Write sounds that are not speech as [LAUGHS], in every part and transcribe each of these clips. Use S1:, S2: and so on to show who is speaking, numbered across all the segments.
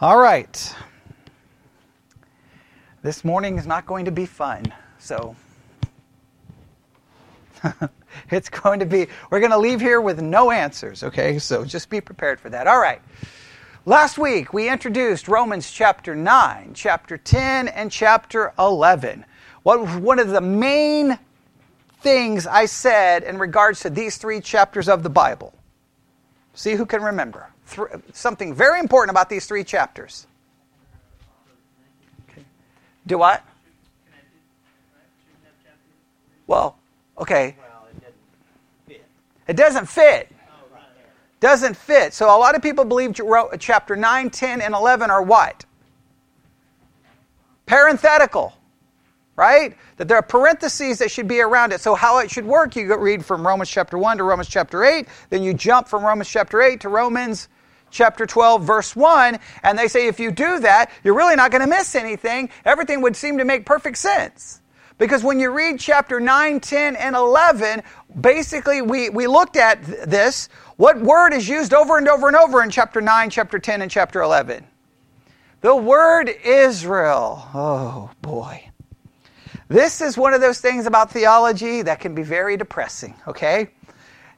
S1: All right. This morning is not going to be fun, so [LAUGHS] it's going to be, we're going to leave here with no answers, okay? So just be prepared for that. All right. Last week we introduced Romans chapter 9, chapter 10, and chapter 11. What, one of the main things I said in regards to these three chapters of the Bible. See who can remember th- something very important about these three chapters. Okay. Do what? Well, okay. It doesn't fit. Doesn't fit. So a lot of people believe chapter 9, 10, and 11 are what? Parenthetical right? That there are parentheses that should be around it. So, how it should work, you read from Romans chapter 1 to Romans chapter 8, then you jump from Romans chapter 8 to Romans chapter 12, verse 1, and they say if you do that, you're really not going to miss anything. Everything would seem to make perfect sense. Because when you read chapter 9, 10, and 11, basically we, we looked at this. What word is used over and over and over in chapter 9, chapter 10, and chapter 11? The word Israel. Oh, boy. This is one of those things about theology that can be very depressing, okay?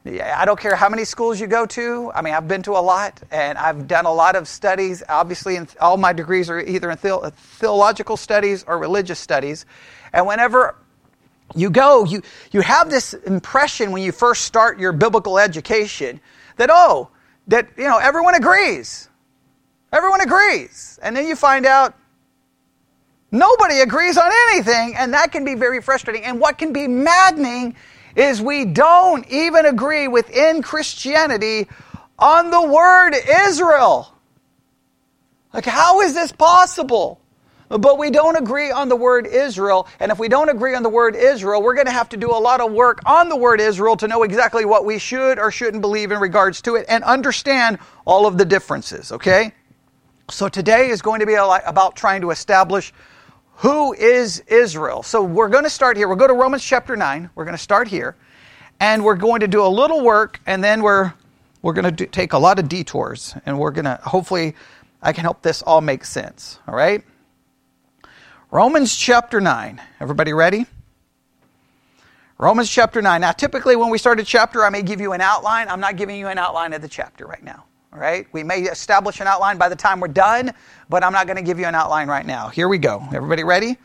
S1: I don't care how many schools you go to. I mean, I've been to a lot, and I've done a lot of studies. Obviously, all my degrees are either in the, theological studies or religious studies. And whenever you go, you, you have this impression when you first start your biblical education that, oh, that, you know, everyone agrees. Everyone agrees. And then you find out nobody agrees on anything, and that can be very frustrating. And what can be maddening is we don't even agree within Christianity on the word Israel. Like, how is this possible? But we don't agree on the word Israel. And if we don't agree on the word Israel, we're going to have to do a lot of work on the word Israel to know exactly what we should or shouldn't believe in regards to it and understand all of the differences, okay? So today is going to be about trying to establish who is Israel? So we're going to start here. We'll go to Romans chapter 9. We're going to start here. And we're going to do a little work, and then we're, we're going to do, take a lot of detours. And we're going to, hopefully, I can help this all make sense. All right? Romans chapter 9. Everybody ready? Romans chapter 9. Now, typically, when we start a chapter, I may give you an outline. I'm not giving you an outline of the chapter right now. Right? We may establish an outline by the time we're done, but I'm not going to give you an outline right now. Here we go. Everybody ready?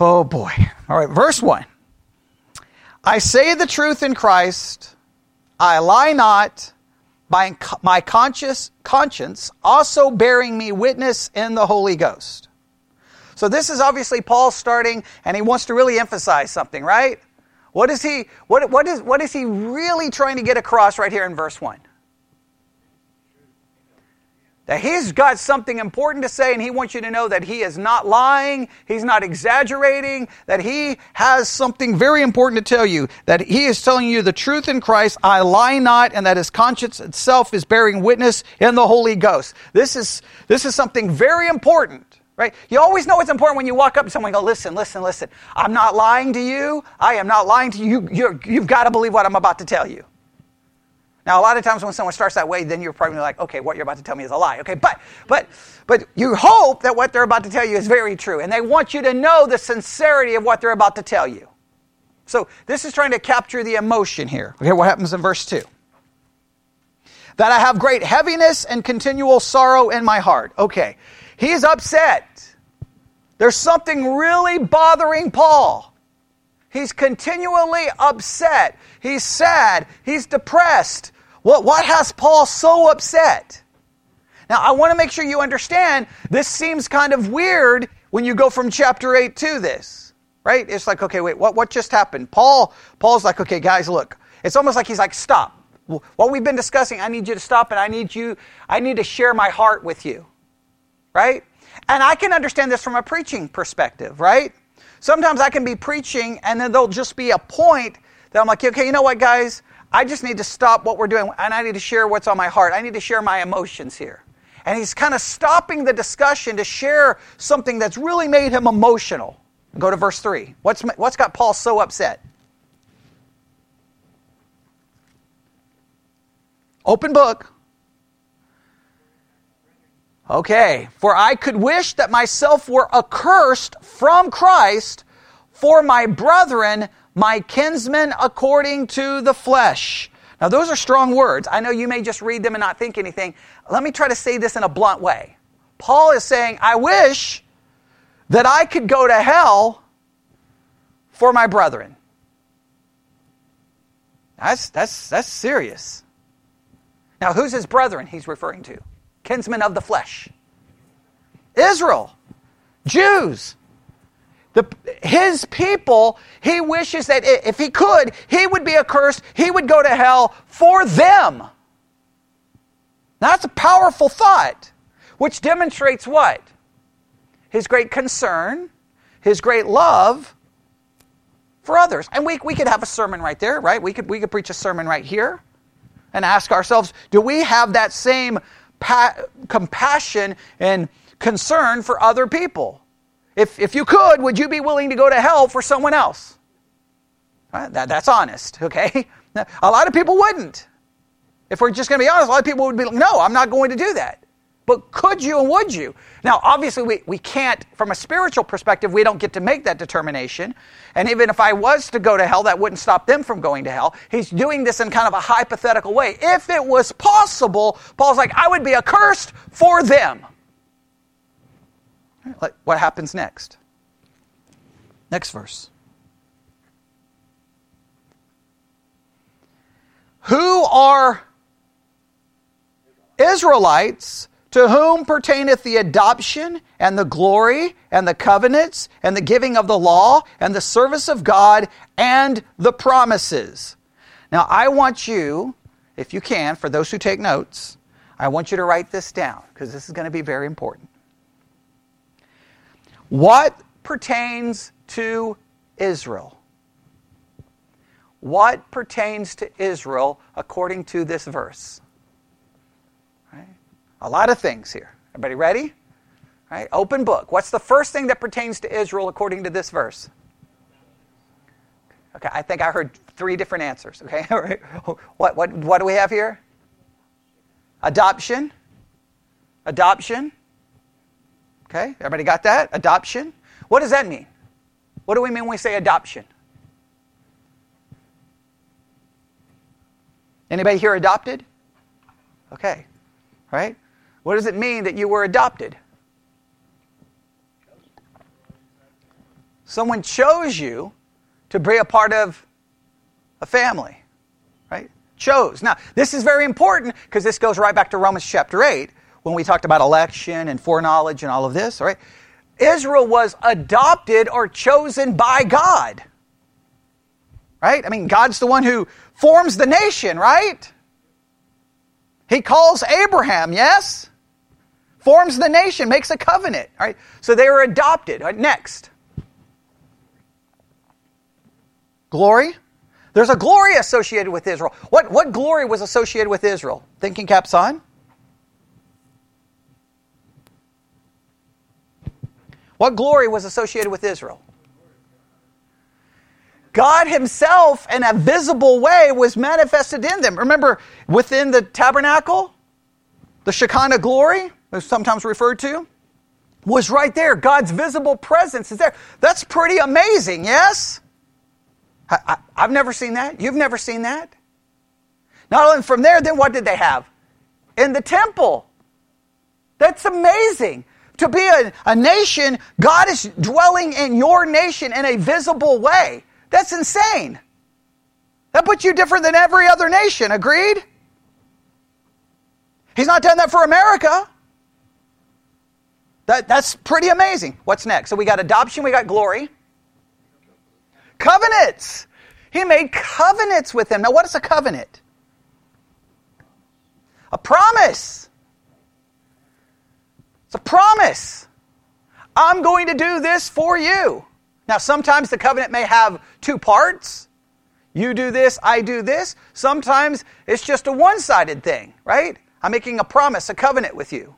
S1: Oh boy. All right, verse 1. I say the truth in Christ, I lie not, by my conscious conscience also bearing me witness in the Holy Ghost. So this is obviously Paul starting, and he wants to really emphasize something, right? What is he what, what is what is he really trying to get across right here in verse 1? That he's got something important to say, and he wants you to know that he is not lying, he's not exaggerating, that he has something very important to tell you. That he is telling you the truth in Christ, I lie not, and that his conscience itself is bearing witness in the Holy Ghost. This is, this is something very important. Right? You always know it's important when you walk up to someone and go, listen, listen, listen. I'm not lying to you. I am not lying to you. you you've got to believe what I'm about to tell you. Now, a lot of times when someone starts that way, then you're probably like, okay, what you're about to tell me is a lie. Okay, but but but you hope that what they're about to tell you is very true, and they want you to know the sincerity of what they're about to tell you. So this is trying to capture the emotion here. Okay, what happens in verse two? That I have great heaviness and continual sorrow in my heart. Okay, he is upset. There's something really bothering Paul. He's continually upset. He's sad. He's depressed. What, what has Paul so upset? Now, I want to make sure you understand this seems kind of weird when you go from chapter 8 to this, right? It's like, okay, wait, what, what just happened? Paul, Paul's like, okay, guys, look. It's almost like he's like, stop. What we've been discussing, I need you to stop and I need you, I need to share my heart with you, right? And I can understand this from a preaching perspective, right? Sometimes I can be preaching and then there'll just be a point that I'm like, okay, you know what, guys? I just need to stop what we're doing and I need to share what's on my heart. I need to share my emotions here. And he's kind of stopping the discussion to share something that's really made him emotional. Go to verse 3. What's, what's got Paul so upset? Open book. Okay, for I could wish that myself were accursed from Christ for my brethren, my kinsmen according to the flesh. Now, those are strong words. I know you may just read them and not think anything. Let me try to say this in a blunt way. Paul is saying, I wish that I could go to hell for my brethren. That's, that's, that's serious. Now, who's his brethren he's referring to? Kinsmen of the flesh. Israel. Jews. The, his people, he wishes that if he could, he would be accursed, he would go to hell for them. Now, that's a powerful thought, which demonstrates what? His great concern, his great love for others. And we, we could have a sermon right there, right? We could, we could preach a sermon right here and ask ourselves do we have that same pa- compassion and concern for other people? If, if you could, would you be willing to go to hell for someone else? Right? That, that's honest, okay? [LAUGHS] A lot of people wouldn't. If we're just going to be honest, a lot of people would be like, no, I'm not going to do that. But could you and would you? Now, obviously, we, we can't, from a spiritual perspective, we don't get to make that determination. And even if I was to go to hell, that wouldn't stop them from going to hell. He's doing this in kind of a hypothetical way. If it was possible, Paul's like, I would be accursed for them. What happens next? Next verse. Who are Israelites to whom pertaineth the adoption and the glory and the covenants and the giving of the law and the service of God and the promises? Now, I want you, if you can, for those who take notes, I want you to write this down because this is going to be very important. What pertains to Israel? What pertains to Israel according to this verse? A lot of things here. Everybody ready? Right? Open book. What's the first thing that pertains to Israel according to this verse? Okay, I think I heard three different answers. Okay, [LAUGHS] what, what, what do we have here? Adoption. Adoption. Okay, everybody got that? Adoption. What does that mean? What do we mean when we say adoption? Anybody here adopted? Okay, right? What does it mean that you were adopted? Someone chose you to be a part of a family, right? Chose. Now, this is very important because this goes right back to Romans chapter 8 when we talked about election and foreknowledge and all of this, all right? Israel was adopted or chosen by God. Right? I mean, God's the one who forms the nation, right? He calls Abraham, yes? forms the nation, makes a covenant. right? So they were adopted. Right, next. Glory. There's a glory associated with Israel. What, what glory was associated with Israel? Thinking caps on? What glory was associated with Israel? God Himself, in a visible way, was manifested in them. Remember, within the tabernacle, the Shekinah glory, sometimes referred to, was right there. God's visible presence is there. That's pretty amazing, yes? I, have never seen that. You've never seen that. Not only from there, then what did they have? In the temple. That's amazing. To be a, a nation, God is dwelling in your nation in a visible way. That's insane. That puts you different than every other nation, agreed? He's not done that for America. That, that's pretty amazing. What's next? So we got adoption, we got glory. Covenants. He made covenants with them. Now, what is a covenant? A promise. It's a promise. I'm going to do this for you. Now, sometimes the covenant may have two parts. You do this, I do this. Sometimes it's just a one sided thing, right? I'm making a promise, a covenant with you.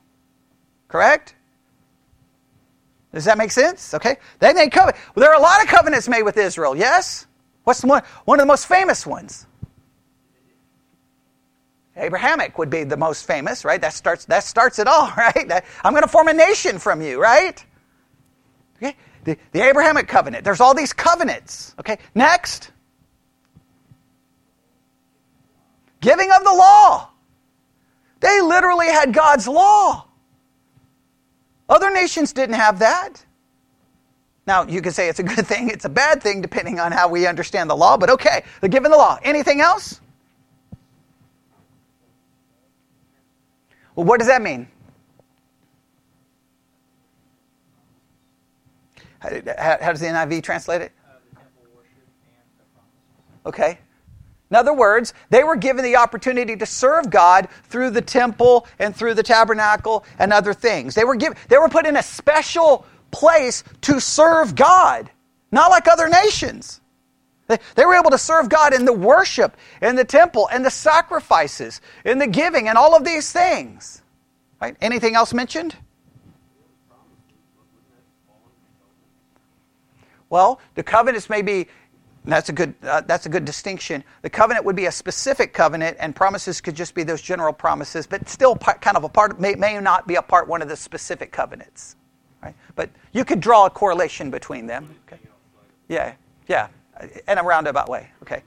S1: Correct? Does that make sense? Okay. They made covenant. Well, there are a lot of covenants made with Israel, yes? What's one? One of the most famous ones. Abrahamic would be the most famous, right? That starts, that starts it all, [LAUGHS] right? That, I'm going to form a nation from you, right? Okay? The, the Abrahamic covenant. There's all these covenants. Okay, next. Giving of the law. They literally had God's law. Other nations didn't have that. Now, you can say it's a good [LAUGHS] thing, it's a bad thing, depending on how we understand the law, but okay, they're given the law. Anything else? Well, what does that mean? How, how does the NIV translate it? Okay. In other words, they were given the opportunity to serve God through the temple and through the tabernacle and other things. They were given, they were put in a special place to serve God, not like other nations. They, were able to serve God in the worship, in the temple, and the sacrifices, in the giving, and all of these things. Right? Anything else mentioned? Well, the covenants may be that's a good uh, that's a good distinction. The covenant would be a specific covenant, and promises could just be those general promises, but still part, kind of a part may, may not be a part one of the specific covenants. Right? But you could draw a correlation between them. Okay. Yeah, yeah, in a roundabout way. Okay,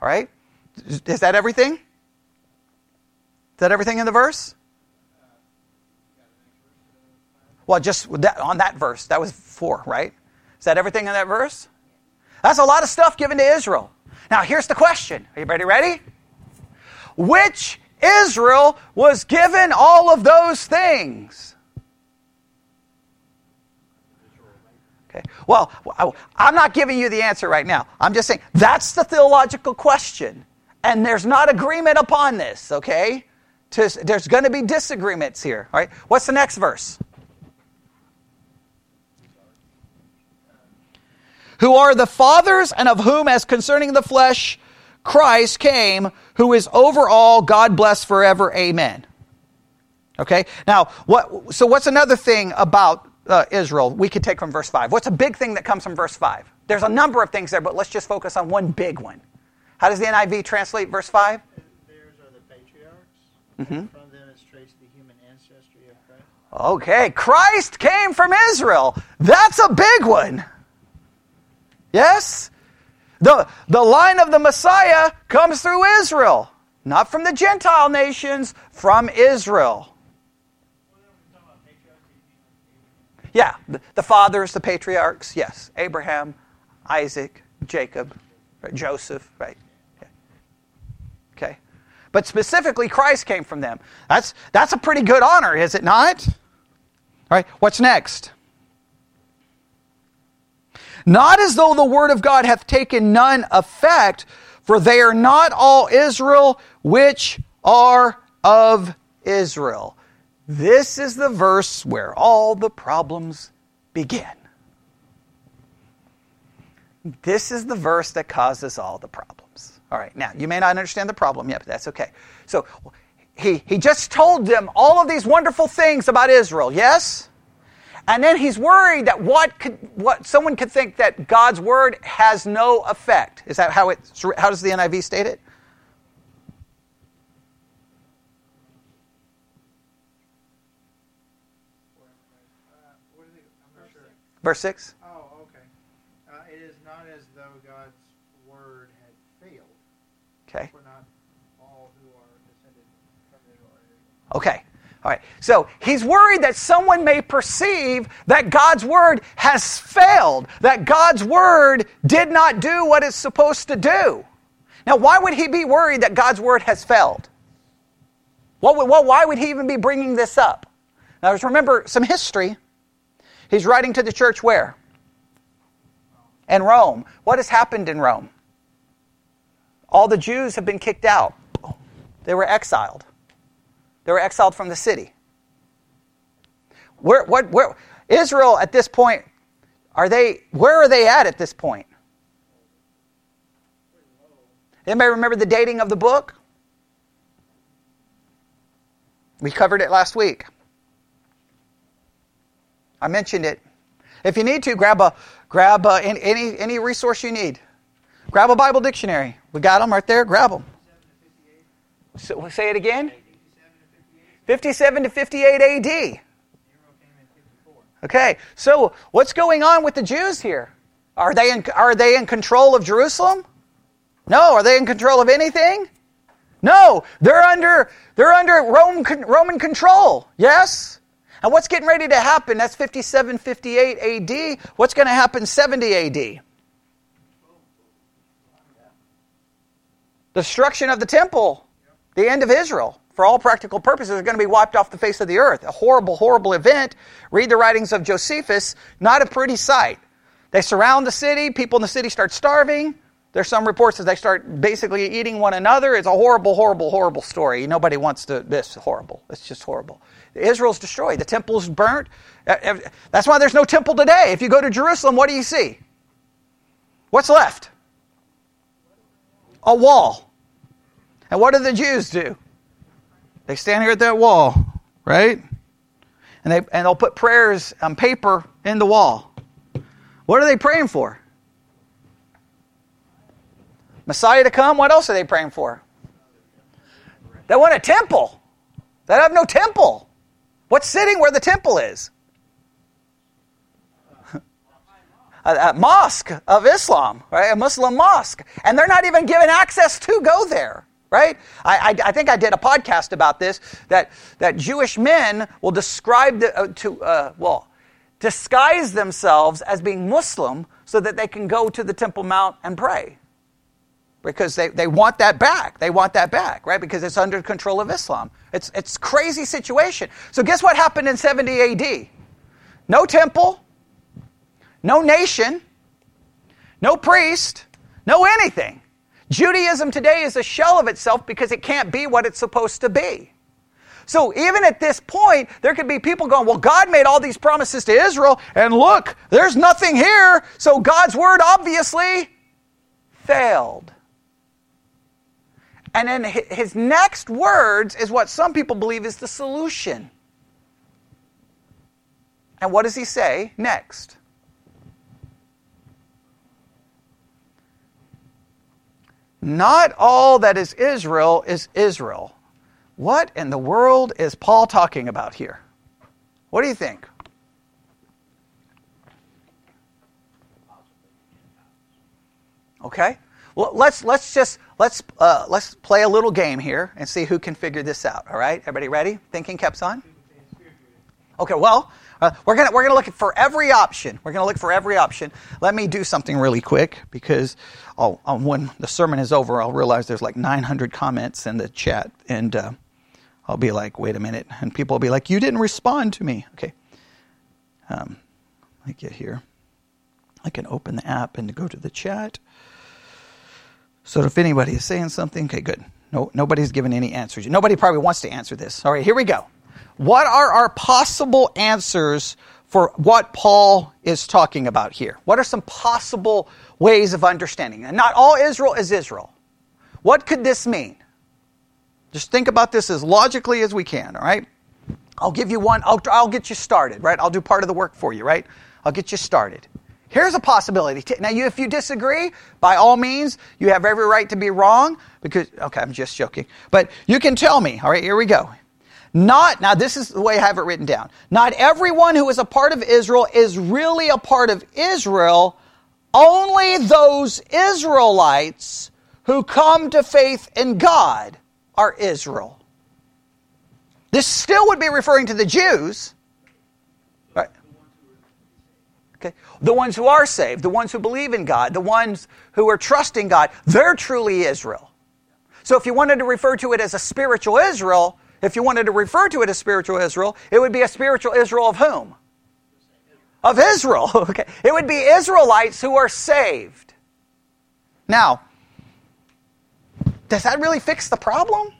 S1: all right. Is that everything? Is that everything in the verse? Well, just that, on that verse, that was four, right? Is that everything in that verse? That's a lot of stuff given to Israel. Now, here's the question. Are you ready? Ready? Which Israel was given all of those things? Okay. Well, I'm not giving you the answer right now. I'm just saying that's the theological question. And there's not agreement upon this, okay? There's going to be disagreements here, all right? What's the next verse? who are the fathers and of whom, as concerning the flesh, Christ came, who is over all, God bless forever. Amen. Okay? Now, what, so what's another thing about uh, Israel we could take from verse 5? What's a big thing that comes from verse 5? There's a number of things there, but let's just focus on one big one. How does the NIV translate verse 5?
S2: Theirs are the patriarchs. Mm-hmm. From them is traced the human ancestry of Christ.
S1: Okay, Christ came from Israel. That's a big one. Yes? The, the line of the Messiah comes through Israel, not from the Gentile nations, from Israel. Yeah, the, the fathers, the patriarchs, yes. Abraham, Isaac, Jacob, right? Joseph, right? Okay. But specifically, Christ came from them. That's, that's a pretty good honor, is it not? All right, what's next? Not as though the word of God hath taken none effect, for they are not all Israel which are of Israel. This is the verse where all the problems begin. This is the verse that causes all the problems. All right, now, you may not understand the problem yet, but that's okay. So, he, he just told them all of these wonderful things about Israel, yes? And then he's worried that what could, what someone could think that God's word has no effect. Is that how it how does the NIV state it? Verse 6?
S2: Oh, okay. Uh, it is not as though God's word had failed.
S1: Okay.
S2: For not all who are descended from Israel.
S1: Okay. All right. So he's worried that someone may perceive that God's word has failed, that God's word did not do what it's supposed to do. Now, why would he be worried that God's word has failed? What, what, why would he even be bringing this up? Now, just remember some history. He's writing to the church where? In Rome. What has happened in Rome? All the Jews have been kicked out, they were exiled. They were exiled from the city. Where, what, where, Israel at this point, are they, where are they at at this point? Anybody remember the dating of the book? We covered it last week. I mentioned it. If you need to, grab a grab a, any any resource you need. Grab a Bible dictionary. We got them right there. Grab them. So, we say it again. 57 to 58 AD. Okay, so what's going on with the Jews here? Are they in, are they in control of Jerusalem? No. Are they in control of anything? No. They're under, they're under Rome, Roman control. Yes? And what's getting ready to happen? That's 57, 58 AD. What's going to happen 70 AD? Destruction of the temple, the end of Israel. For all practical purposes, are going to be wiped off the face of the earth. A horrible, horrible event. Read the writings of Josephus. Not a pretty sight. They surround the city. People in the city start starving. There's some reports that they start basically eating one another. It's a horrible, horrible, horrible story. Nobody wants to. This horrible. It's just horrible. Israel's destroyed. The temple's burnt. That's why there's no temple today. If you go to Jerusalem, what do you see? What's left? A wall. And what do the Jews do? They stand here at that wall, right? And they and they'll put prayers on paper in the wall. What are they praying for? Messiah to come? What else are they praying for? They want a temple. They have no temple. What's sitting where the temple is? [LAUGHS] a, mosque of Islam, right? A Muslim mosque. And they're not even given access to go there, right? I, I, I think I did a podcast about this that, that Jewish men will describe the, uh, to, uh, well, disguise themselves as being Muslim so that they can go to the Temple Mount and pray because they, they want that back. They want that back, right? Because it's under control of Islam. It's it's crazy situation. So guess what happened in 70 AD? No temple, no nation, no priest, no anything. Judaism today is a shell of itself because it can't be what it's supposed to be. So even at this point, there could be people going, well, God made all these promises to Israel, and look, there's nothing here. So God's word obviously failed. And then his next words is what some people believe is the solution. And what does he say next? Not all that is Israel is Israel. What in the world is Paul talking about here? What do you think? Okay. Well, let's let's just let's uh, let's play a little game here and see who can figure this out. All right, everybody ready? Thinking caps on. Okay. Well, uh, we're gonna we're gonna look for every option. We're gonna look for every option. Let me do something really quick because I'll, I'll, when the sermon is over, I'll realize there's like 900 comments in the chat, and uh, I'll be like, wait a minute, and people will be like, you didn't respond to me. Okay. Um, let me get here. I can open the app and go to the chat. So if anybody is saying something, okay, good. No, nobody's given any answers. Nobody probably wants to answer this. All right, here we go. What are our possible answers for what Paul is talking about here? What are some possible ways of understanding? And not all Israel is Israel. What could this mean? Just think about this as logically as we can, all right? I'll give you one, I'll, I'll get you started, right? I'll do part of the work for you, right? I'll get you started. Here's a possibility. Now, you, if you disagree, by all means, you have every right to be wrong because, okay, I'm just joking. But you can tell me, all right, here we go. Not, now this is the way I have it written down. Not everyone who is a part of Israel is really a part of Israel. Only those Israelites who come to faith in God are Israel. This still would be referring to the Jews, Okay? The ones who are saved, the ones who believe in God, the ones who are trusting God, they're truly Israel. So if you wanted to refer to it as a spiritual Israel, if you wanted to refer to it as spiritual Israel, it would be a spiritual Israel of whom? Of Israel. [LAUGHS] Okay. It would be Israelites who are saved. Now, does that really fix the problem?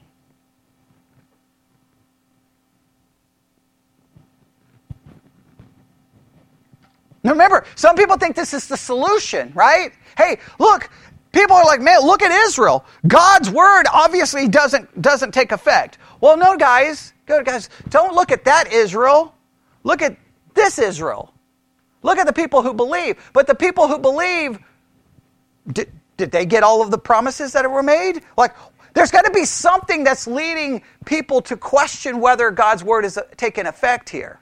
S1: Now remember, some people think this is the solution, right? Hey, look, people are like, man, look at Israel. God's word obviously doesn't doesn't take effect. Well, no, guys, good guys, don't look at that Israel. Look at this Israel. Look at the people who believe. But the people who believe, did, did they get all of the promises that were made? Like, There's got to be something that's leading people to question whether God's word is uh, taking effect here.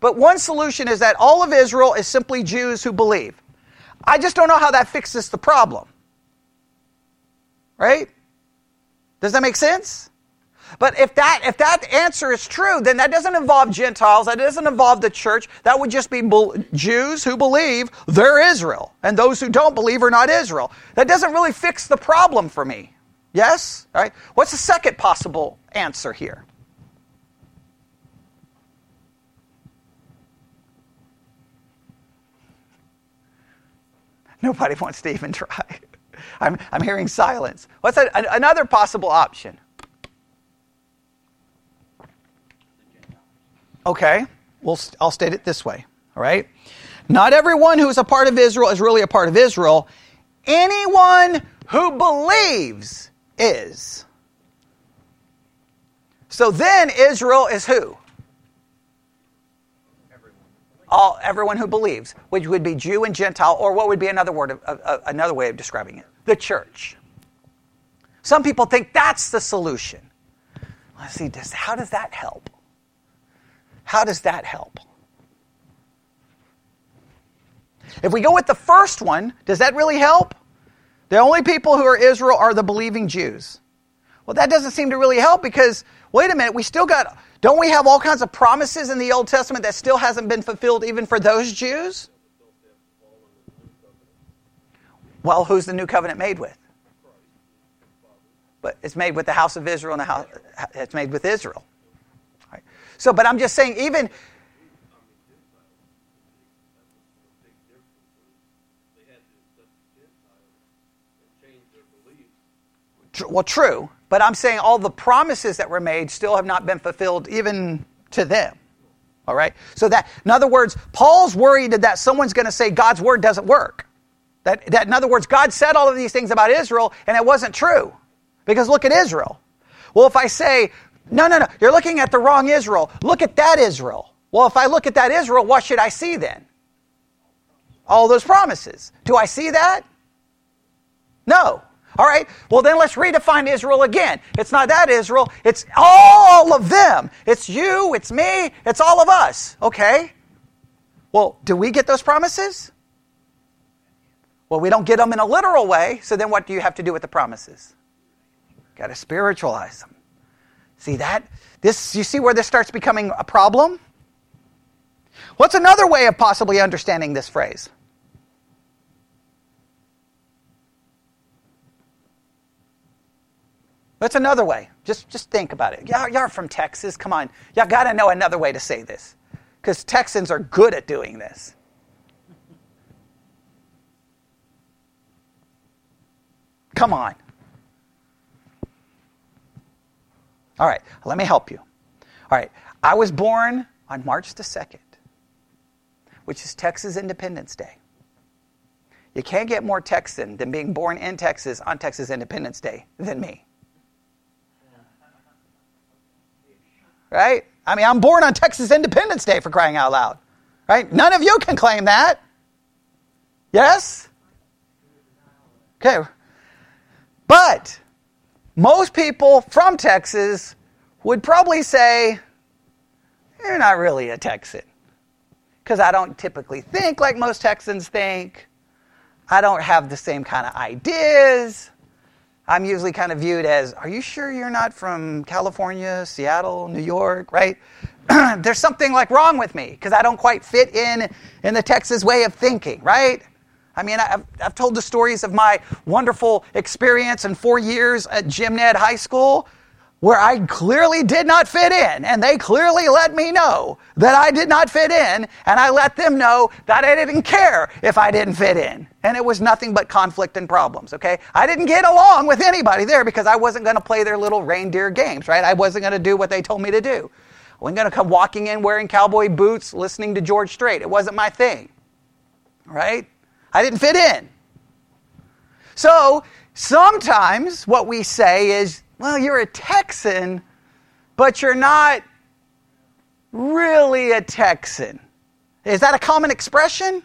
S1: But one solution is that all of Israel is simply Jews who believe. I just don't know how that fixes the problem. Right? Does that make sense? But if that if that answer is true, then that doesn't involve Gentiles. That doesn't involve the church. That would just be Jews who believe they're Israel, and those who don't believe are not Israel. That doesn't really fix the problem for me. Yes? All right. What's the second possible answer here? [LAUGHS] Nobody wants to even try. [LAUGHS] I'm, I'm hearing silence. What's another possible option? Okay, well, I'll state it this way. All right? Not everyone who is a part of Israel is really a part of Israel. Anyone who believes is. So then Israel is who? All, everyone who believes, which would be Jew and Gentile, or what would be another word, of, uh, another way of describing it? The church. Some people think that's the solution. Let's see, does, how does that help? How does that help? If we go with the first one, does that really help? The only people who are Israel are the believing Jews. Well, that doesn't seem to really help because, wait a minute, we still got, don't we have all kinds of promises in the Old Testament that still hasn't been fulfilled even for those Jews? Well, who's the new covenant made with? But it's made with the house of Israel and the house, it's made with Israel. So, but I'm just saying, even. Well, true, but I'm saying all the promises that were made still have not been fulfilled, even to them. All right? So, that, in other words, Paul's worried that someone's going to say God's word doesn't work. That, that, in other words, God said all of these things about Israel, and it wasn't true. Because look at Israel. Well, if I say no, no, no. You're looking at the wrong Israel. Look at that Israel. Well, if I look at that Israel, what should I see then? All those promises. Do I see that? No. All right. Well, then let's redefine Israel again. It's not that Israel. It's all of them. It's you. It's me. It's all of us. Okay. Well, do we get those promises? Well, we don't get them in a literal way. So then what do you have to do with the promises? Got to spiritualize them. See that? This you see where this starts becoming a problem? What's another way of possibly understanding this phrase? That's another way. Just just think about it. Y'all, y'all from Texas. Come on. Y'all got to know another way to say this. Because Texans are good at doing this. Come on. All right, let me help you. All right, I was born on March the 2nd, which is Texas Independence Day. You can't get more Texan than being born in Texas on Texas Independence Day than me. Right? I mean, I'm born on Texas Independence Day for crying out loud. Right? None of you can claim that. Yes? Okay. But most people from Texas would probably say, You're not really a Texan. Because I don't typically think like most Texans think. I don't have the same kind of ideas. I'm usually kind of viewed as, Are you sure you're not from California, Seattle, New York, right? [CLEARS THROAT] There's something like wrong with me because I don't quite fit in in the Texas way of thinking, right? I mean, I've, I've told the stories of my wonderful experience in four years at Jim Ned High School where I clearly did not fit in, and they clearly let me know that I did not fit in, and I let them know that I didn't care if I didn't fit in. And it was nothing but conflict and problems, okay? I didn't get along with anybody there because I wasn't to play their little reindeer games, right? I wasn't to do what they told me to do. I wasn't to come walking in wearing cowboy boots, listening to George Strait. It wasn't my thing, right? I didn't fit in. So sometimes what we say is, well, you're a Texan, but you're not really a Texan. Is that a common expression?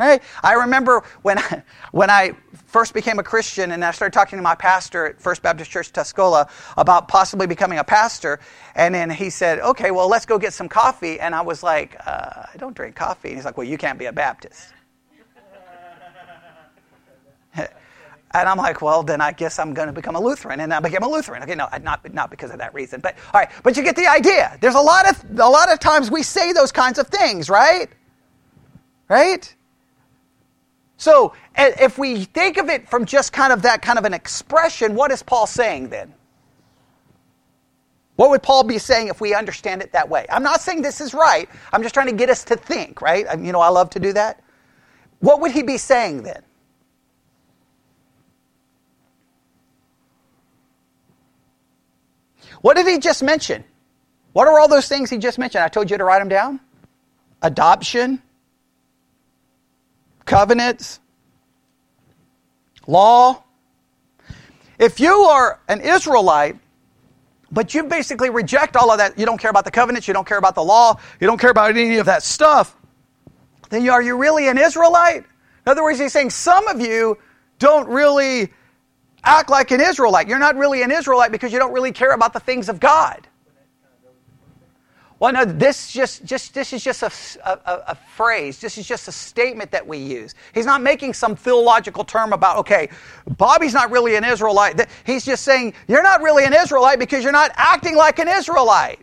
S1: Right? I remember when I, [LAUGHS] when I first became a Christian and I started talking to my pastor at First Baptist Church Tuscola about possibly becoming a pastor, and then he said, "Okay, well, let's go get some coffee." And I was like, uh, "I don't drink coffee." And he's like, "Well, you can't be a Baptist." And I'm like, well, then I guess I'm going to become a Lutheran, and I became a Lutheran. Okay, no, not not because of that reason, but all right. But you get the idea. There's a lot of a lot of times we say those kinds of things, right? Right? So if we think of it from just kind of that kind of an expression, what is Paul saying then? What would Paul be saying if we understand it that way? I'm not saying this is right. I'm just trying to get us to think, right? You know, I love to do that. What would he be saying then? What did he just mention? What are all those things he just mentioned? I told you to write them down. Adoption, covenants, law. If you are an Israelite, but you basically reject all of that, you don't care about the covenants, you don't care about the law, you don't care about any of that stuff, then are you really an Israelite? In other words, he's saying some of you don't really act like an Israelite. You're not really an Israelite because you don't really care about the things of God. Well, no, this just, just this is just a, a, a, phrase. This is just a statement that we use. He's not making some theological term about, okay, Bobby's not really an Israelite. He's just saying you're not really an Israelite because you're not acting like an Israelite.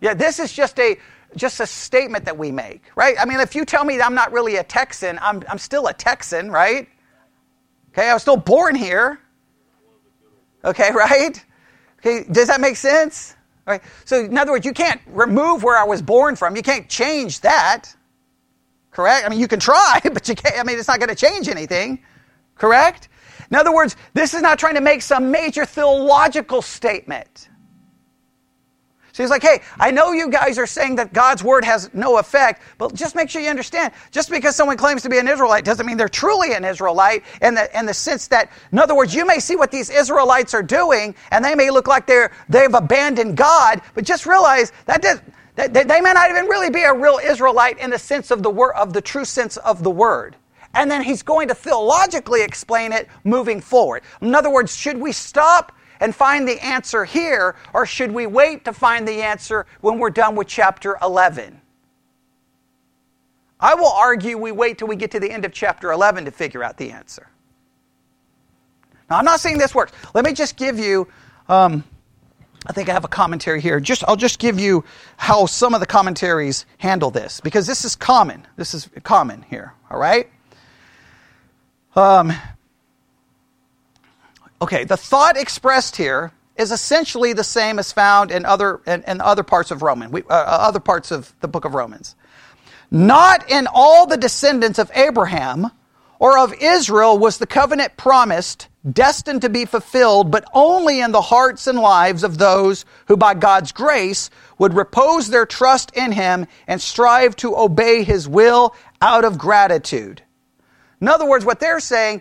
S1: Yeah, this is just a just a statement that we make, right? I mean, if you tell me I'm not really a Texan, I'm, I'm still a Texan, right? Okay, I was still born here. Okay, [LAUGHS] right? Okay, does that make sense? All right. So, in other words, you can't remove where I was born from. You can't change that. Correct? I mean, you can try, [LAUGHS] but you can't. I mean, it's not going to change anything. Correct? In other words, this is not trying to make some major theological statement. So he's like, hey, I know you guys are saying that God's word has no effect, but just make sure you understand. Just because someone claims to be an Israelite doesn't mean they're truly an Israelite in the, in the sense that, in other words, you may see what these Israelites are doing, and they may look like they're, they've abandoned God, but just realize that does, they, they may not even really be a real Israelite in the sense of the word, of the true sense of the word. And then he's going to theologically explain it moving forward. In other words, should we stop and find the answer here, or should we wait to find the answer when we're done with chapter 11? I will argue we wait till we get to the end of chapter 11 to figure out the answer. Now, I'm not saying this works. Let me just give you. Um, I think I have a commentary here. Just I'll just give you how some of the commentaries handle this because this is common. This is common here. All right. Um, Okay, the thought expressed here is essentially the same as found in other in, in other parts of Roman, we, uh, uh, other parts of the book of Romans. Not in all the descendants of Abraham or of Israel was the covenant promised, destined to be fulfilled, but only in the hearts and lives of those who by God's grace would repose their trust in him and strive to obey his will out of gratitude. In other words, what they're saying,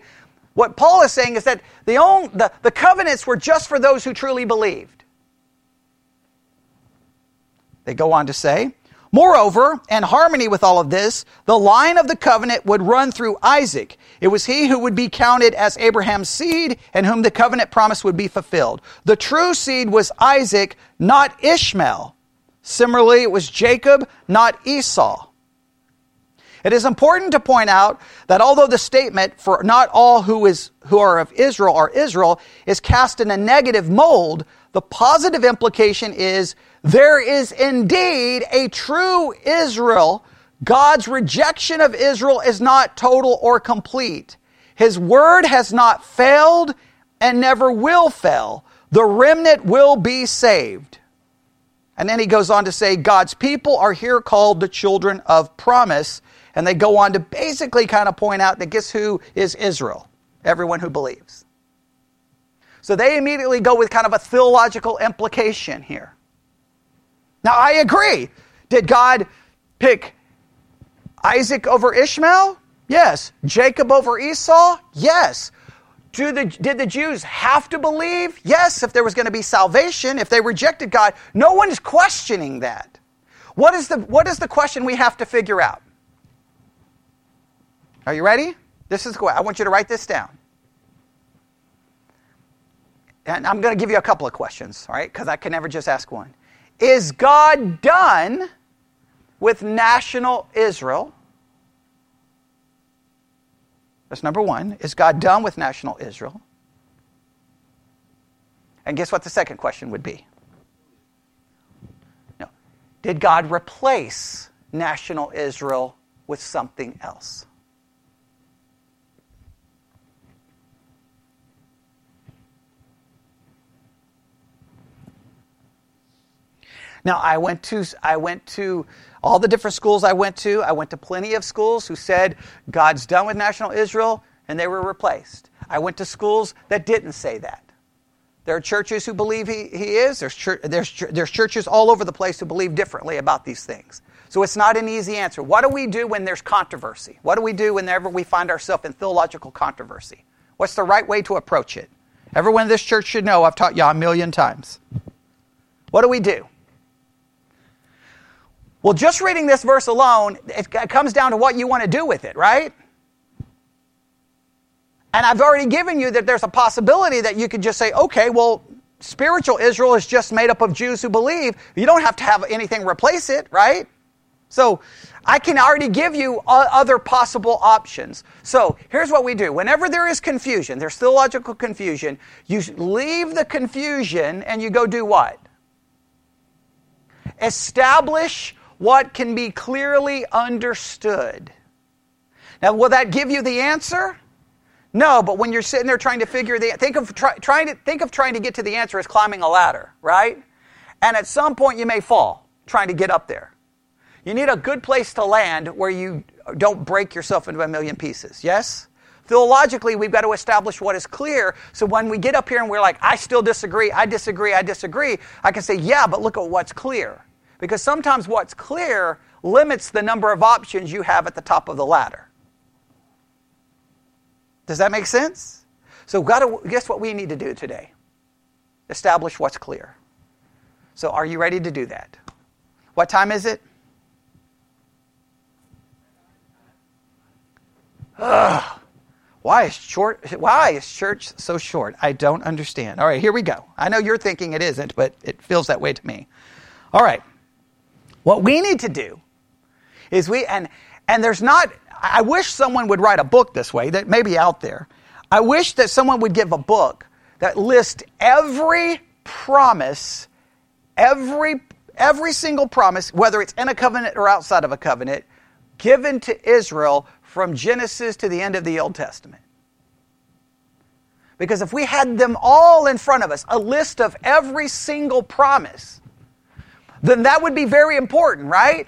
S1: what Paul is saying is that the, only, the, the covenants were just for those who truly believed. They go on to say, Moreover, in harmony with all of this, the line of the covenant would run through Isaac. It was he who would be counted as Abraham's seed and whom the covenant promise would be fulfilled. The true seed was Isaac, not Ishmael. Similarly, it was Jacob, not Esau. It is important to point out that although the statement for not all who, is, who are of Israel are Israel is cast in a negative mold, the positive implication is there is indeed a true Israel. God's rejection of Israel is not total or complete. His word has not failed and never will fail. The remnant will be saved. And then he goes on to say, God's people are here called the children of promise. And they go on to basically kind of point out that guess who is Israel? Everyone who believes. So they immediately go with kind of a theological implication here. Now, I agree. Did God pick Isaac over Ishmael? Yes. Jacob over Esau? Yes. Do The, did the Jews have to believe? Yes, if there was going to be salvation, if they rejected God. No one is questioning that. What is the, what is the question we have to figure out? Are you ready? This is I want you to write this down. And I'm going to give you a couple of questions, all right? Because I can never just ask one. Is God done with national Israel? That's number one. Is God done with national Israel? And guess what the second question would be? No. Did God replace national Israel with something else? Now, I went to I went to all the different schools I went to. I went to plenty of schools who said God's done with national Israel, and they were replaced. I went to schools that didn't say that. There are churches who believe he, he is. There's, church, there's, there's churches all over the place who believe differently about these things. So it's not an easy answer. What do we do when there's controversy? What do we do whenever we find ourselves in theological controversy? What's the right way to approach it? Everyone in this church should know I've taught you a million times. What do we do? Well, just reading this verse alone, it comes down to what you want to do with it, right? And I've already given you that there's a possibility that you could just say, okay, well, spiritual Israel is just made up of Jews who believe. You don't have to have anything replace it, right? So I can already give you uh, other possible options. So here's what we do. Whenever there is confusion, there's theological confusion, you leave the confusion and you go do what? Establish what can be clearly understood. Now, will that give you the answer? No, but when you're sitting there trying to figure the think of try, trying to think of trying to get to the answer as climbing a ladder, right? And at some point you may fall trying to get up there. You need a good place to land where you don't break yourself into a million pieces. Yes? Theologically, we've got to establish what is clear. So when we get up here and we're like, I still disagree, I disagree, I disagree, I can say, yeah, but look at what's clear. Because sometimes what's clear limits the number of options you have at the top of the ladder. Does that make sense? So, got to guess what we need to do today? Establish what's clear. So, are you ready to do that? What time is it? Ugh. Why is short? Why is church so short? I don't understand. All right, here we go. I know you're thinking it isn't, but it feels that way to me. All right. What we need to do is we, and, and there's not, I wish someone would write a book this way that may be out there. I wish that someone would give a book that lists every promise, every, every single promise, whether it's in a covenant or outside of a covenant, given to Israel from Genesis to the end of the Old Testament. Because if we had them all in front of us, a list of every single promise, then that would be very important, right?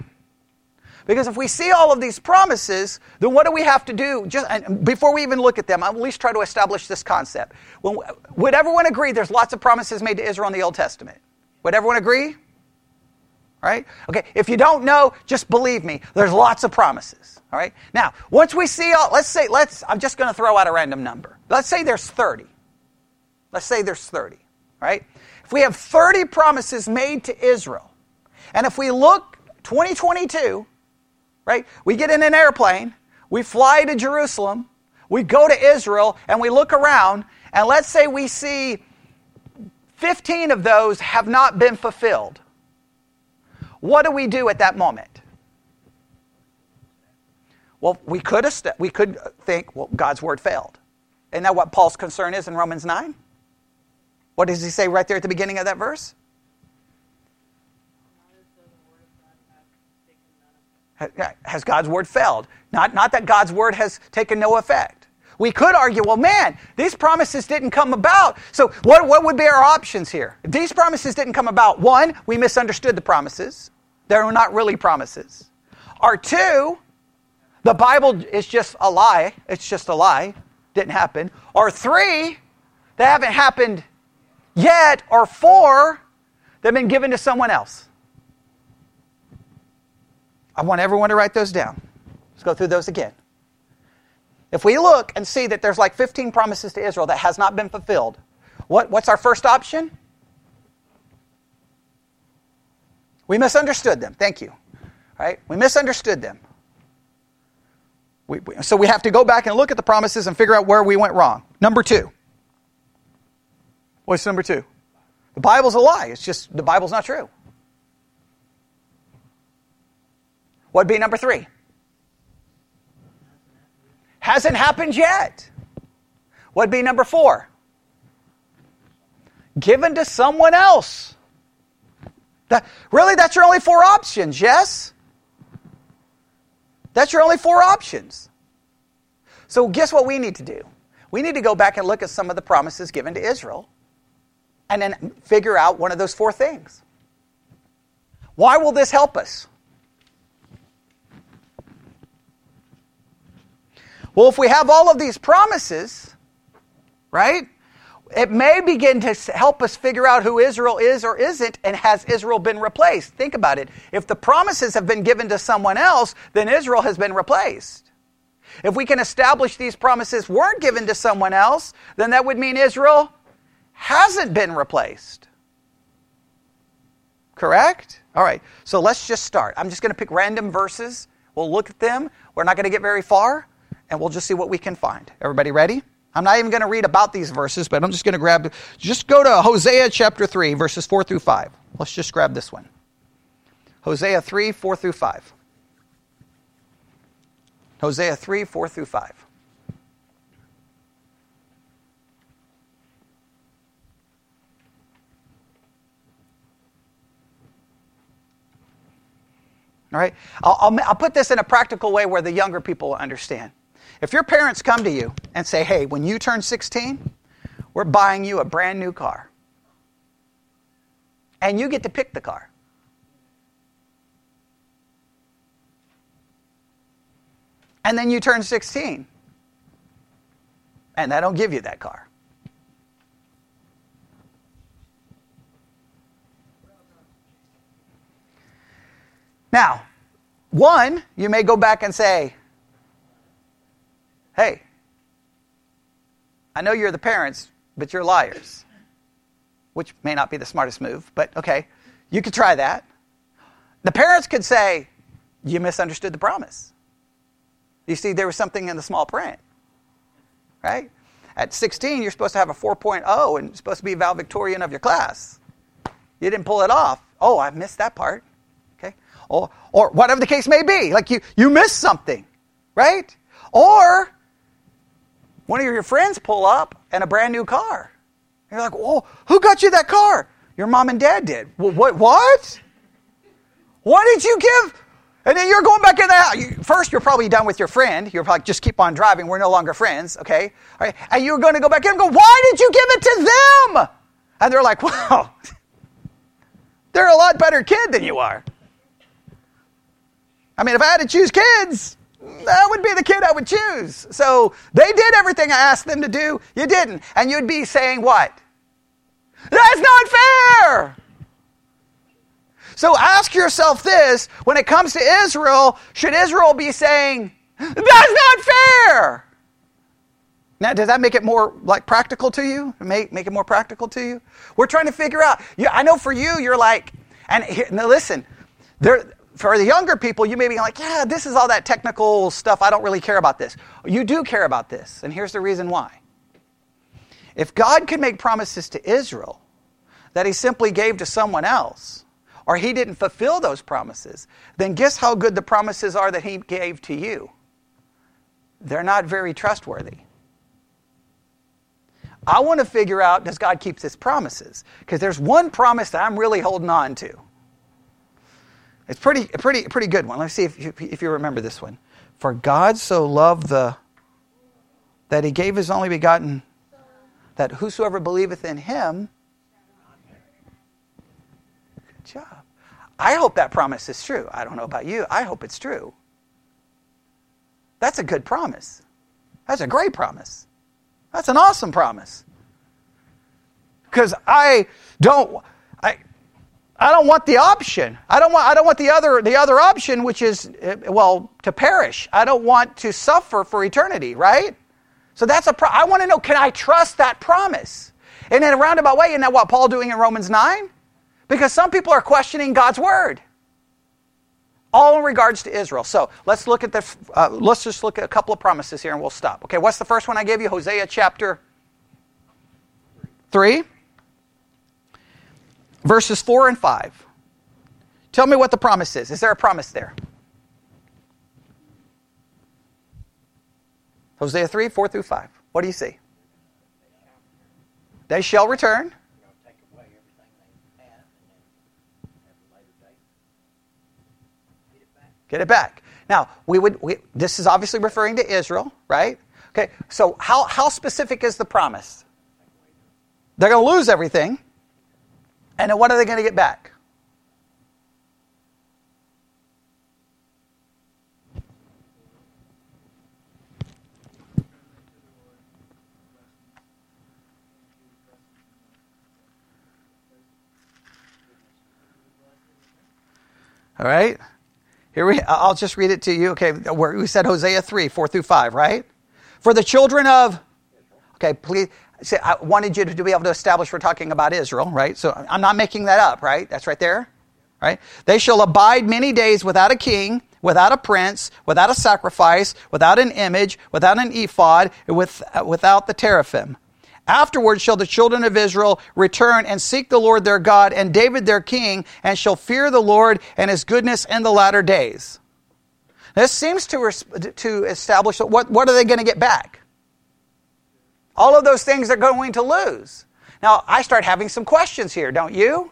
S1: Because if we see all of these promises, then what do we have to do? Just before we even look at them, I'll at least try to establish this concept. When, would everyone agree there's lots of promises made to Israel in the Old Testament? Would everyone agree? Right? Okay, if you don't know, just believe me, there's lots of promises. All right? Now, once we see all, let's say, let's, I'm just going to throw out a random number. Let's say there's 30. Let's say there's 30. Right? If we have 30 promises made to Israel, and if we look 2022, right, we get in an airplane, we fly to Jerusalem, we go to Israel, and we look around, and let's say we see 15 of those have not been fulfilled. What do we do at that moment? Well, we could, we could think, well, God's word failed. Isn't that what Paul's concern is in Romans 9? What does he say right there at the beginning of that verse? Has God's word failed? Not, not that God's word has taken no effect. We could argue, well, man, these promises didn't come about. So, what, what would be our options here? If these promises didn't come about, one, we misunderstood the promises. They were not really promises. Or two, the Bible is just a lie. It's just a lie. Didn't happen. Or three, they haven't happened yet. Or four, they've been given to someone else. I want everyone to write those down. Let's go through those again. If we look and see that there's like 15 promises to Israel that has not been fulfilled, what, what's our first option? We misunderstood them. Thank you. Right? We misunderstood them. We, we, so we have to go back and look at the promises and figure out where we went wrong. Number two. What's number two? The Bible's a lie. It's just the Bible's not true. What'd be number three? Hasn't happened yet. What'd be number four? Given to someone else. That, really, that's your only four options, yes? That's your only four options. So, guess what we need to do? We need to go back and look at some of the promises given to Israel and then figure out one of those four things. Why will this help us? Well, if we have all of these promises, right, it may begin to help us figure out who Israel is or isn't, and has Israel been replaced? Think about it. If the promises have been given to someone else, then Israel has been replaced. If we can establish these promises weren't given to someone else, then that would mean Israel hasn't been replaced. Correct? All right, so let's just start. I'm just going to pick random verses. We'll look at them. We're not going to get very far, and we'll just see what we can find. Everybody ready? I'm not even going to read about these verses, but I'm just going to grab, just go to Hosea chapter 3, verses 4 through 5. Let's just grab this one. Hosea 3, 4 through 5. Hosea 3, 4 through 5. All right? I'll, I'll, I'll, put this in a practical way where the younger people will understand. If your parents come to you and say, hey, when you turn 16, we're buying you a brand new car, and you get to pick the car. And then you turn 16, and they don't give you that car. Now, one, you may go back and say, hey, I know you're the parents, but you're liars, which may not be the smartest move, but okay, you could try that. The parents could say, you misunderstood the promise. You see, there was something in the small print, right? At 16, you're supposed to have a 4.0 and supposed to be valedictorian of your class. You didn't pull it off. Oh, I missed that part Okay? or, or whatever the case may be. Like you, you missed something, right? Or one of your friends pull up and a brand new car. You're like, whoa, who got you that car? Your mom and dad did. Well, what? What? What did you give? And then you're going back in the house. First, you're probably done with your friend. You're probably just keep on driving. We're no longer friends, okay? All right. And you're going to go back in and go, why did you give it to them? And they're like, [LAUGHS] well, they're a lot better kid than you are. I mean, if I had to choose kids, that would be the kid I would choose. So they did everything I asked them to do. You didn't. And you'd be saying what? That's not fair. So ask yourself this when it comes to Israel, should Israel be saying, That's not fair? Now, does that make it more like practical to you? Make, make it more practical to you? We're trying to figure out. Yeah, I know for you, you're like, and here, now listen, there, for the younger people, you may be like, yeah, this is all that technical stuff. I don't really care about this. You do care about this, and here's the reason why. If God could make promises to Israel that he simply gave to someone else, or he didn't fulfill those promises, then guess how good the promises are that he gave to you? They're not very trustworthy. I want to figure out does God keep his promises? Because there's one promise that I'm really holding on to. It's pretty, pretty, pretty good one. Let's see if you, if you remember this one. For God so loved the that he gave his only begotten, that whosoever believeth in him. Good job. I hope that promise is true. I don't know about you. I hope it's true. That's a good promise. That's a great promise. That's an awesome promise. Because I don't, I, don't want the option. I don't want, I don't want the, other, the other option, which is, eh, well, to perish. I don't want to suffer for eternity, right? So that's a pro- I want to know can I trust that promise? And in a roundabout way, isn't that what Paul doing in Romans 9? Because some people are questioning God's word. all in regards to Israel. So let's look at the, uh, let's just look at a couple of promises here and we'll stop. Okay, what's the first one I gave you? Hosea chapter 3, verses 4 and 5. Tell me what the promise is. Is there a promise there? Hosea 3, 4 through 5. What do you see? They shall return. Get it back. Now, we would. We, this is obviously referring to Israel, right? Okay. So, how how specific is the promise? They're going to lose everything, and what are they going to get back? All right? Here we I'll just read it to you. Okay, we said Hosea 3, 4 through 5, right? For the children of Okay, please say I wanted you to be able to establish we're talking about Israel, right? So I'm not making that up, right? That's right there. Right? They shall abide many days without a king, without a prince, without a sacrifice, without an image, without an ephod, with, uh, without the teraphim. Afterwards shall the children of Israel return and seek the Lord their God and David their king, and shall fear the Lord and his goodness in the latter days. This seems to, to establish what, what are they going to get back? All of those things they're going to lose. Now, I start having some questions here, don't you?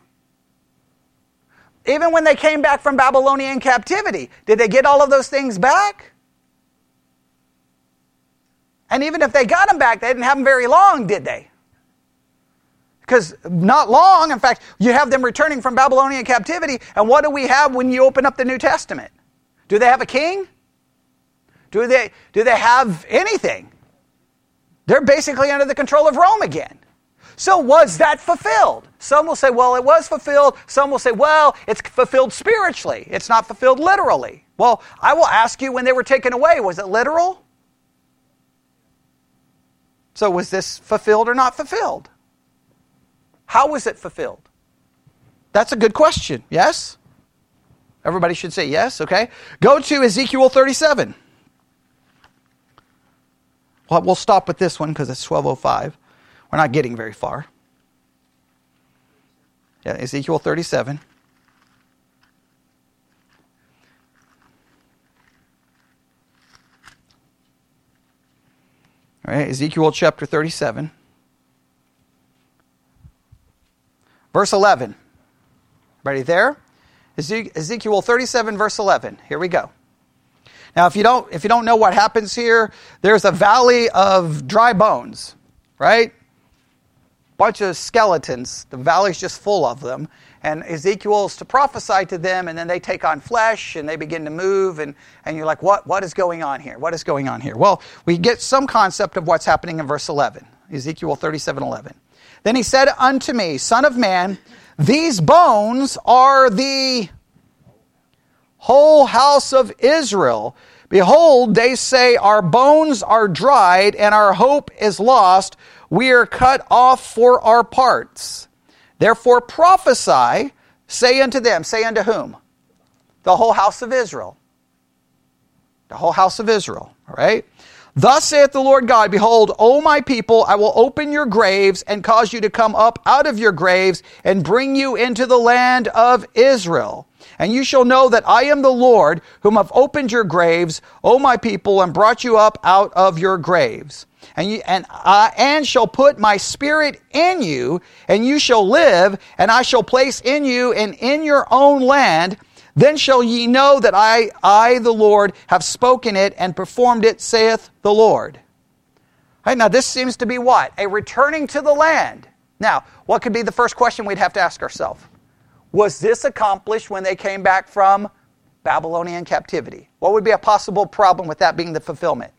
S1: Even when they came back from Babylonian captivity, did they get all of those things back? And even if they got them back, they didn't have them very long, did they? Because not long, in fact, you have them returning from Babylonian captivity, and what do we have when you open up the New Testament? Do they have a king? Do they, do they have anything? They're basically under the control of Rome again. So, was that fulfilled? Some will say, well, it was fulfilled. Some will say, well, it's fulfilled spiritually. It's not fulfilled literally. Well, I will ask you when they were taken away, was it literal? So, was this fulfilled or not fulfilled? How was it fulfilled? That's a good question. Yes? Everybody should say yes, okay? Go to Ezekiel 37. Well, we'll stop with this one because it's 1205. We're not getting very far. Yeah, Ezekiel 37. All right, Ezekiel chapter 37. Verse 11. Ready there? Ezekiel 37, verse 11. Here we go. Now, if you don't, if you don't know what happens here, there's a valley of dry bones, right? Bunch of skeletons. The valley's just full of them and Ezekiel's to prophesy to them, and then they take on flesh and they begin to move, and, and you're like, what, what is going on here? What is going on here? Well, we get some concept of what's happening in verse 11, Ezekiel 37 11. Then he said unto me, Son of man, these bones are the whole house of Israel. Behold, they say, Our bones are dried, and our hope is lost. We are cut off for our parts. Therefore prophesy, say unto them, say unto whom? The whole house of Israel. The whole house of Israel, all right? Thus saith the Lord God, Behold, O my people, I will open your graves and cause you to come up out of your graves and bring you into the land of Israel. And you shall know that I am the Lord, whom have opened your graves, O my people, and brought you up out of your graves and you, and I and shall put my spirit in you, and you shall live, and I shall place in you and in your own land. Then shall ye know that I, I the Lord, have spoken it and performed it, saith the Lord. Now, this seems to be what? A returning to the land. Now, what could be the first question we'd have to ask ourselves? Was this accomplished when they came back from Babylonian captivity? What would be a possible problem with that being the fulfillment?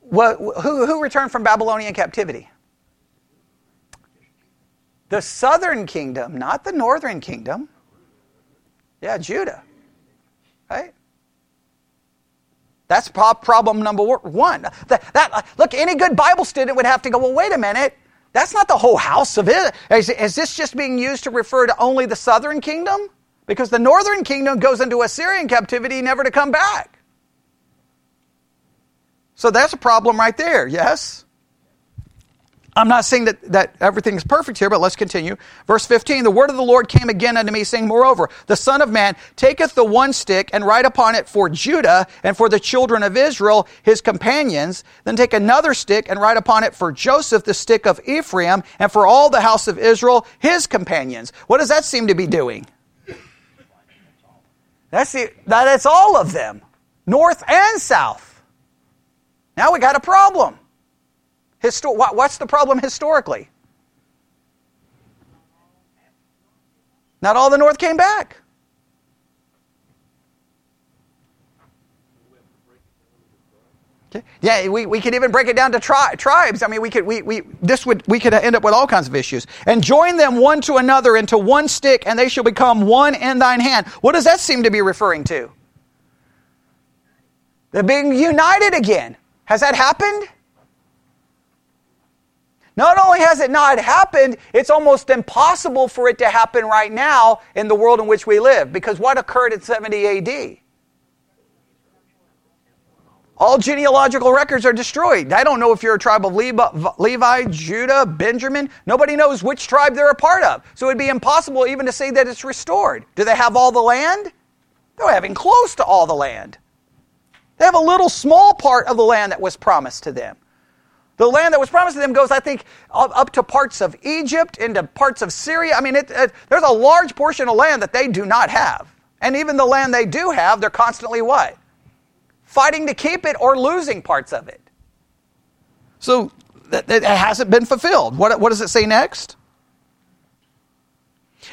S1: What, who, who returned from Babylonian captivity? The southern kingdom, not the northern kingdom. Yeah, Judah. Right? That's problem number one. That, that, look, any good Bible student would have to go, well, wait a minute. That's not the whole house of it. Is, is this just being used to refer to only the southern kingdom? Because the northern kingdom goes into Assyrian captivity never to come back. So that's a problem right there, yes? I'm not saying that, that everything is perfect here, but let's continue. Verse 15 The word of the Lord came again unto me, saying, Moreover, the Son of Man taketh the one stick and write upon it for Judah and for the children of Israel, his companions. Then take another stick and write upon it for Joseph, the stick of Ephraim, and for all the house of Israel, his companions. What does that seem to be doing? That's the, that it's all of them, north and south. Now we got a problem. What's the problem historically? Not all the North came back. Okay. Yeah, we, we could even break it down to tri- tribes. I mean, we could we, we this would we could end up with all kinds of issues. And join them one to another into one stick, and they shall become one in thine hand. What does that seem to be referring to? They're being united again. Has that happened? Not only has it not happened, it's almost impossible for it to happen right now in the world in which we live. Because what occurred in 70 AD? All genealogical records are destroyed. I don't know if you're a tribe of Levi, Judah, Benjamin. Nobody knows which tribe they're a part of. So it'd be impossible even to say that it's restored. Do they have all the land? They're having close to all the land. They have a little small part of the land that was promised to them. The land that was promised to them goes, I think, up to parts of Egypt, into parts of Syria. I mean, it, it, there's a large portion of land that they do not have. And even the land they do have, they're constantly what? Fighting to keep it or losing parts of it. So it hasn't been fulfilled. What, what does it say next?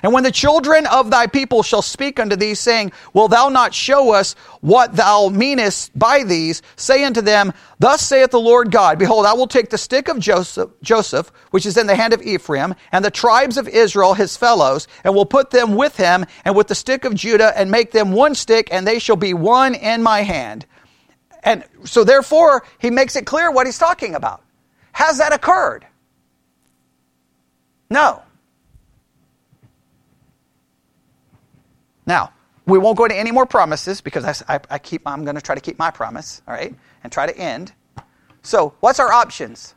S1: And when the children of thy people shall speak unto thee, saying, Will thou not show us what thou meanest by these? Say unto them, Thus saith the Lord God, Behold, I will take the stick of Joseph, Joseph, which is in the hand of Ephraim, and the tribes of Israel, his fellows, and will put them with him, and with the stick of Judah, and make them one stick, and they shall be one in my hand. And so therefore, he makes it clear what he's talking about. Has that occurred? No. Now, we won't go into any more promises because I, I, keep, I'm going to try to keep my promise, all right, and try to end. So, what's our options?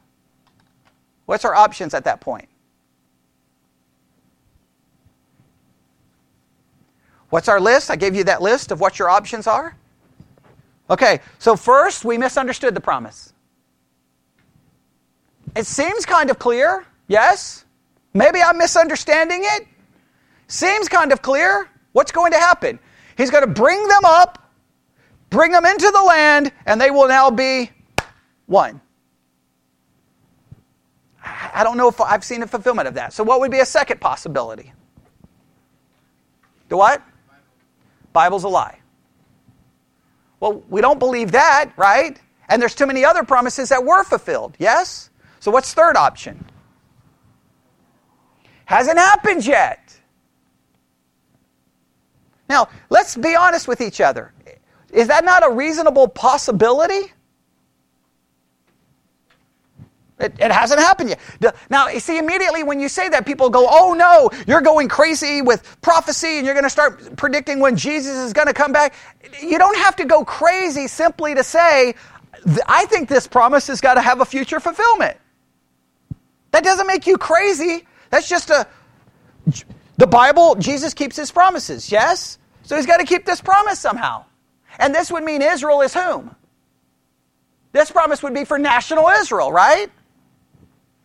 S1: What's our options at that point? What's our list? I gave you that list of what your options are. Okay, so first, we misunderstood the promise. It seems kind of clear, yes? Maybe I'm misunderstanding it. Seems kind of clear. What's going to happen? He's going to bring them up, bring them into the land, and they will now be one. I don't know if I've seen a fulfillment of that. So, what would be a second possibility? The what? Bible's a lie. Well, we don't believe that, right? And there's too many other promises that were fulfilled, yes? So, what's third option? Hasn't happened yet. Now, let's be honest with each other. Is that not a reasonable possibility? It, it, hasn't happened yet. Now, you see, immediately when you say that, people go, oh no, you're going crazy with prophecy and you're going to start predicting when Jesus is going to come back. You don't have to go crazy simply to say, I think this promise has got to have a future fulfillment. That doesn't make you crazy. That's just a. The Bible, Jesus keeps his promises, yes? So he's got to keep this promise somehow. And this would mean Israel is whom? This promise would be for national Israel, right?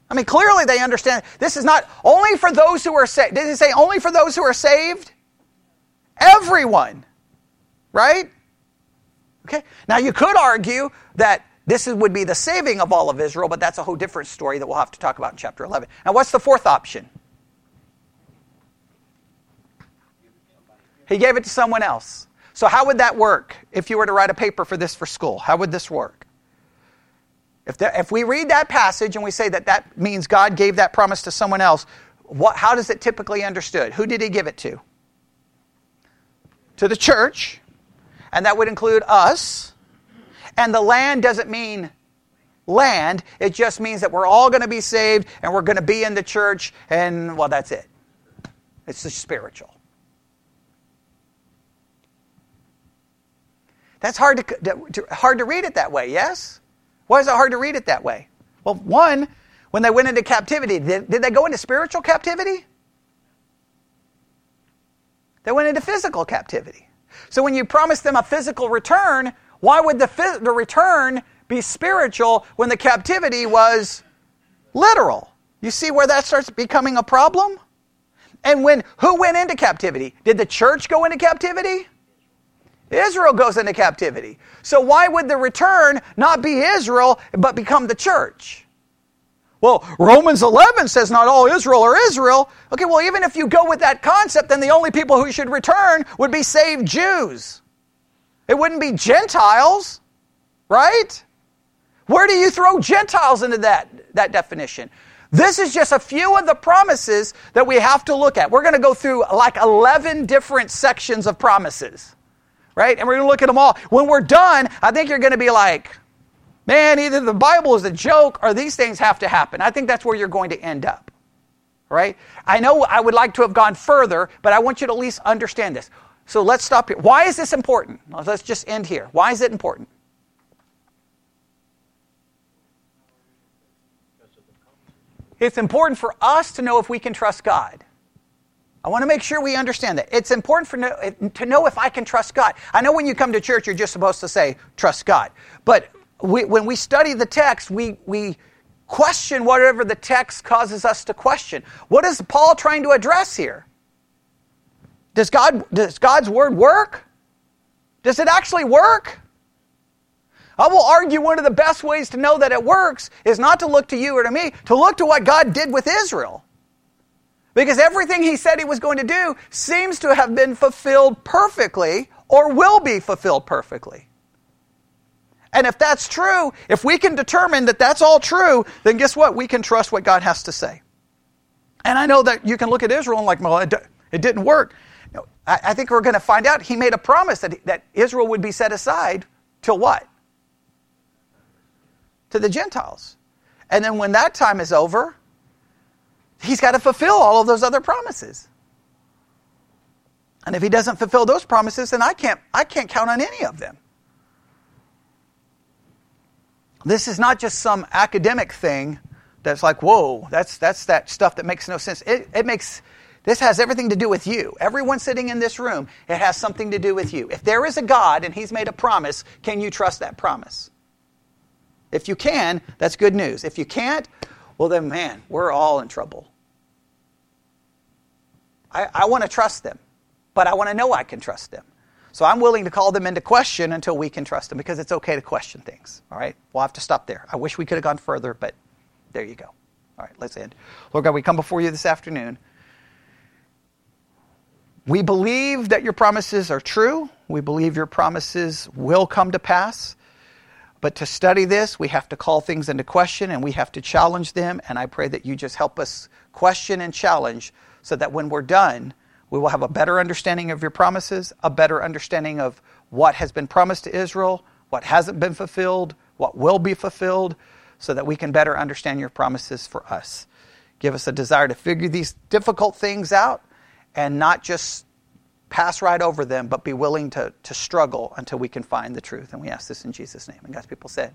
S1: I mean, clearly they understand this is not only for those who are saved. Did he say only for those who are saved? Everyone, right? Okay. Now you could argue that this would be the saving of all of Israel, but that's a whole different story that we'll have to talk about in chapter 11. Now, what's the fourth option? He gave it to someone else. So, how would that work if you were to write a paper for this for school? How would this work? If, if we read that passage and we say that that means God gave that promise to someone else, what, how does it typically understood? Who did he give it to? To the church, and that would include us. And the land doesn't mean land. It just means that we're all going to be saved and we're going to be in the church, and well, that's it. It's just spiritual. That's hard to, to, hard to read it that way, yes? Why is it hard to read it that way? Well, one, when they went into captivity, did, did they go into spiritual captivity? They went into physical captivity. So when you promise them a physical return, why would the, the return be spiritual when the captivity was literal? You see where that starts becoming a problem? And when who went into captivity? Did the church go into captivity? Israel goes into captivity. So why would the return not be Israel but become the church? Well, Romans 11 says not all Israel are Israel. Okay, well, even if you go with that concept, then the only people who should return would be saved Jews. It wouldn't be Gentiles, right? Where do you throw Gentiles into that, that definition? This is just a few of the promises that we have to look at. We're going to go through like 11 different sections of promises right? And we're going to look at them all. When we're done, I think you're going to be like, man, either the Bible is a joke or these things have to happen. I think that's where you're going to end up, right? I know I would like to have gone further, but I want you to at least understand this. So let's stop here. Why is this important? Let's just end here. Why is it important? It's important for us to know if we can trust God. I want to make sure we understand that. It's important for no, to know if I can trust God. I know when you come to church, you're just supposed to say, trust God. But we, when we study the text, we, we question whatever the text causes us to question. What is Paul trying to address here? Does, God, does God's word work? Does it actually work? I will argue one of the best ways to know that it works is not to look to you or to me, to look to what God did with Israel. Because everything he said he was going to do seems to have been fulfilled perfectly or will be fulfilled perfectly. And if that's true, if we can determine that that's all true, then guess what? We can trust what God has to say. And I know that you can look at Israel and like, well, it, it didn't work. No, I, I think we're going to find out he made a promise that, that Israel would be set aside till what? To the Gentiles. And then when that time is over, he's got to fulfill all of those other promises. And if he doesn't fulfill those promises, then I can't, I can't count on any of them. This is not just some academic thing that's like, whoa, that's, that's that stuff that makes no sense. It, it makes, this has everything to do with you. Everyone sitting in this room, it has something to do with you. If there is a God and he's made a promise, can you trust that promise? If you can, that's good news. If you can't, well, then, man, we're all in trouble. I, I want to trust them, but I want to know I can trust them. So I'm willing to call them into question until we can trust them because it's okay to question things. All right? We'll have to stop there. I wish we could have gone further, but there you go. All right, let's end. Lord God, we come before you this afternoon. We believe that your promises are true. We believe your promises will come to pass. But to study this, we have to call things into question and we have to challenge them. And I pray that you just help us question and challenge so that when we're done, we will have a better understanding of your promises, a better understanding of what has been promised to Israel, what hasn't been fulfilled, what will be fulfilled, so that we can better understand your promises for us. Give us a desire to figure these difficult things out and not just pass right over them, but be willing to, to struggle until we can find the truth. And we ask this in Jesus' name. And God's people said,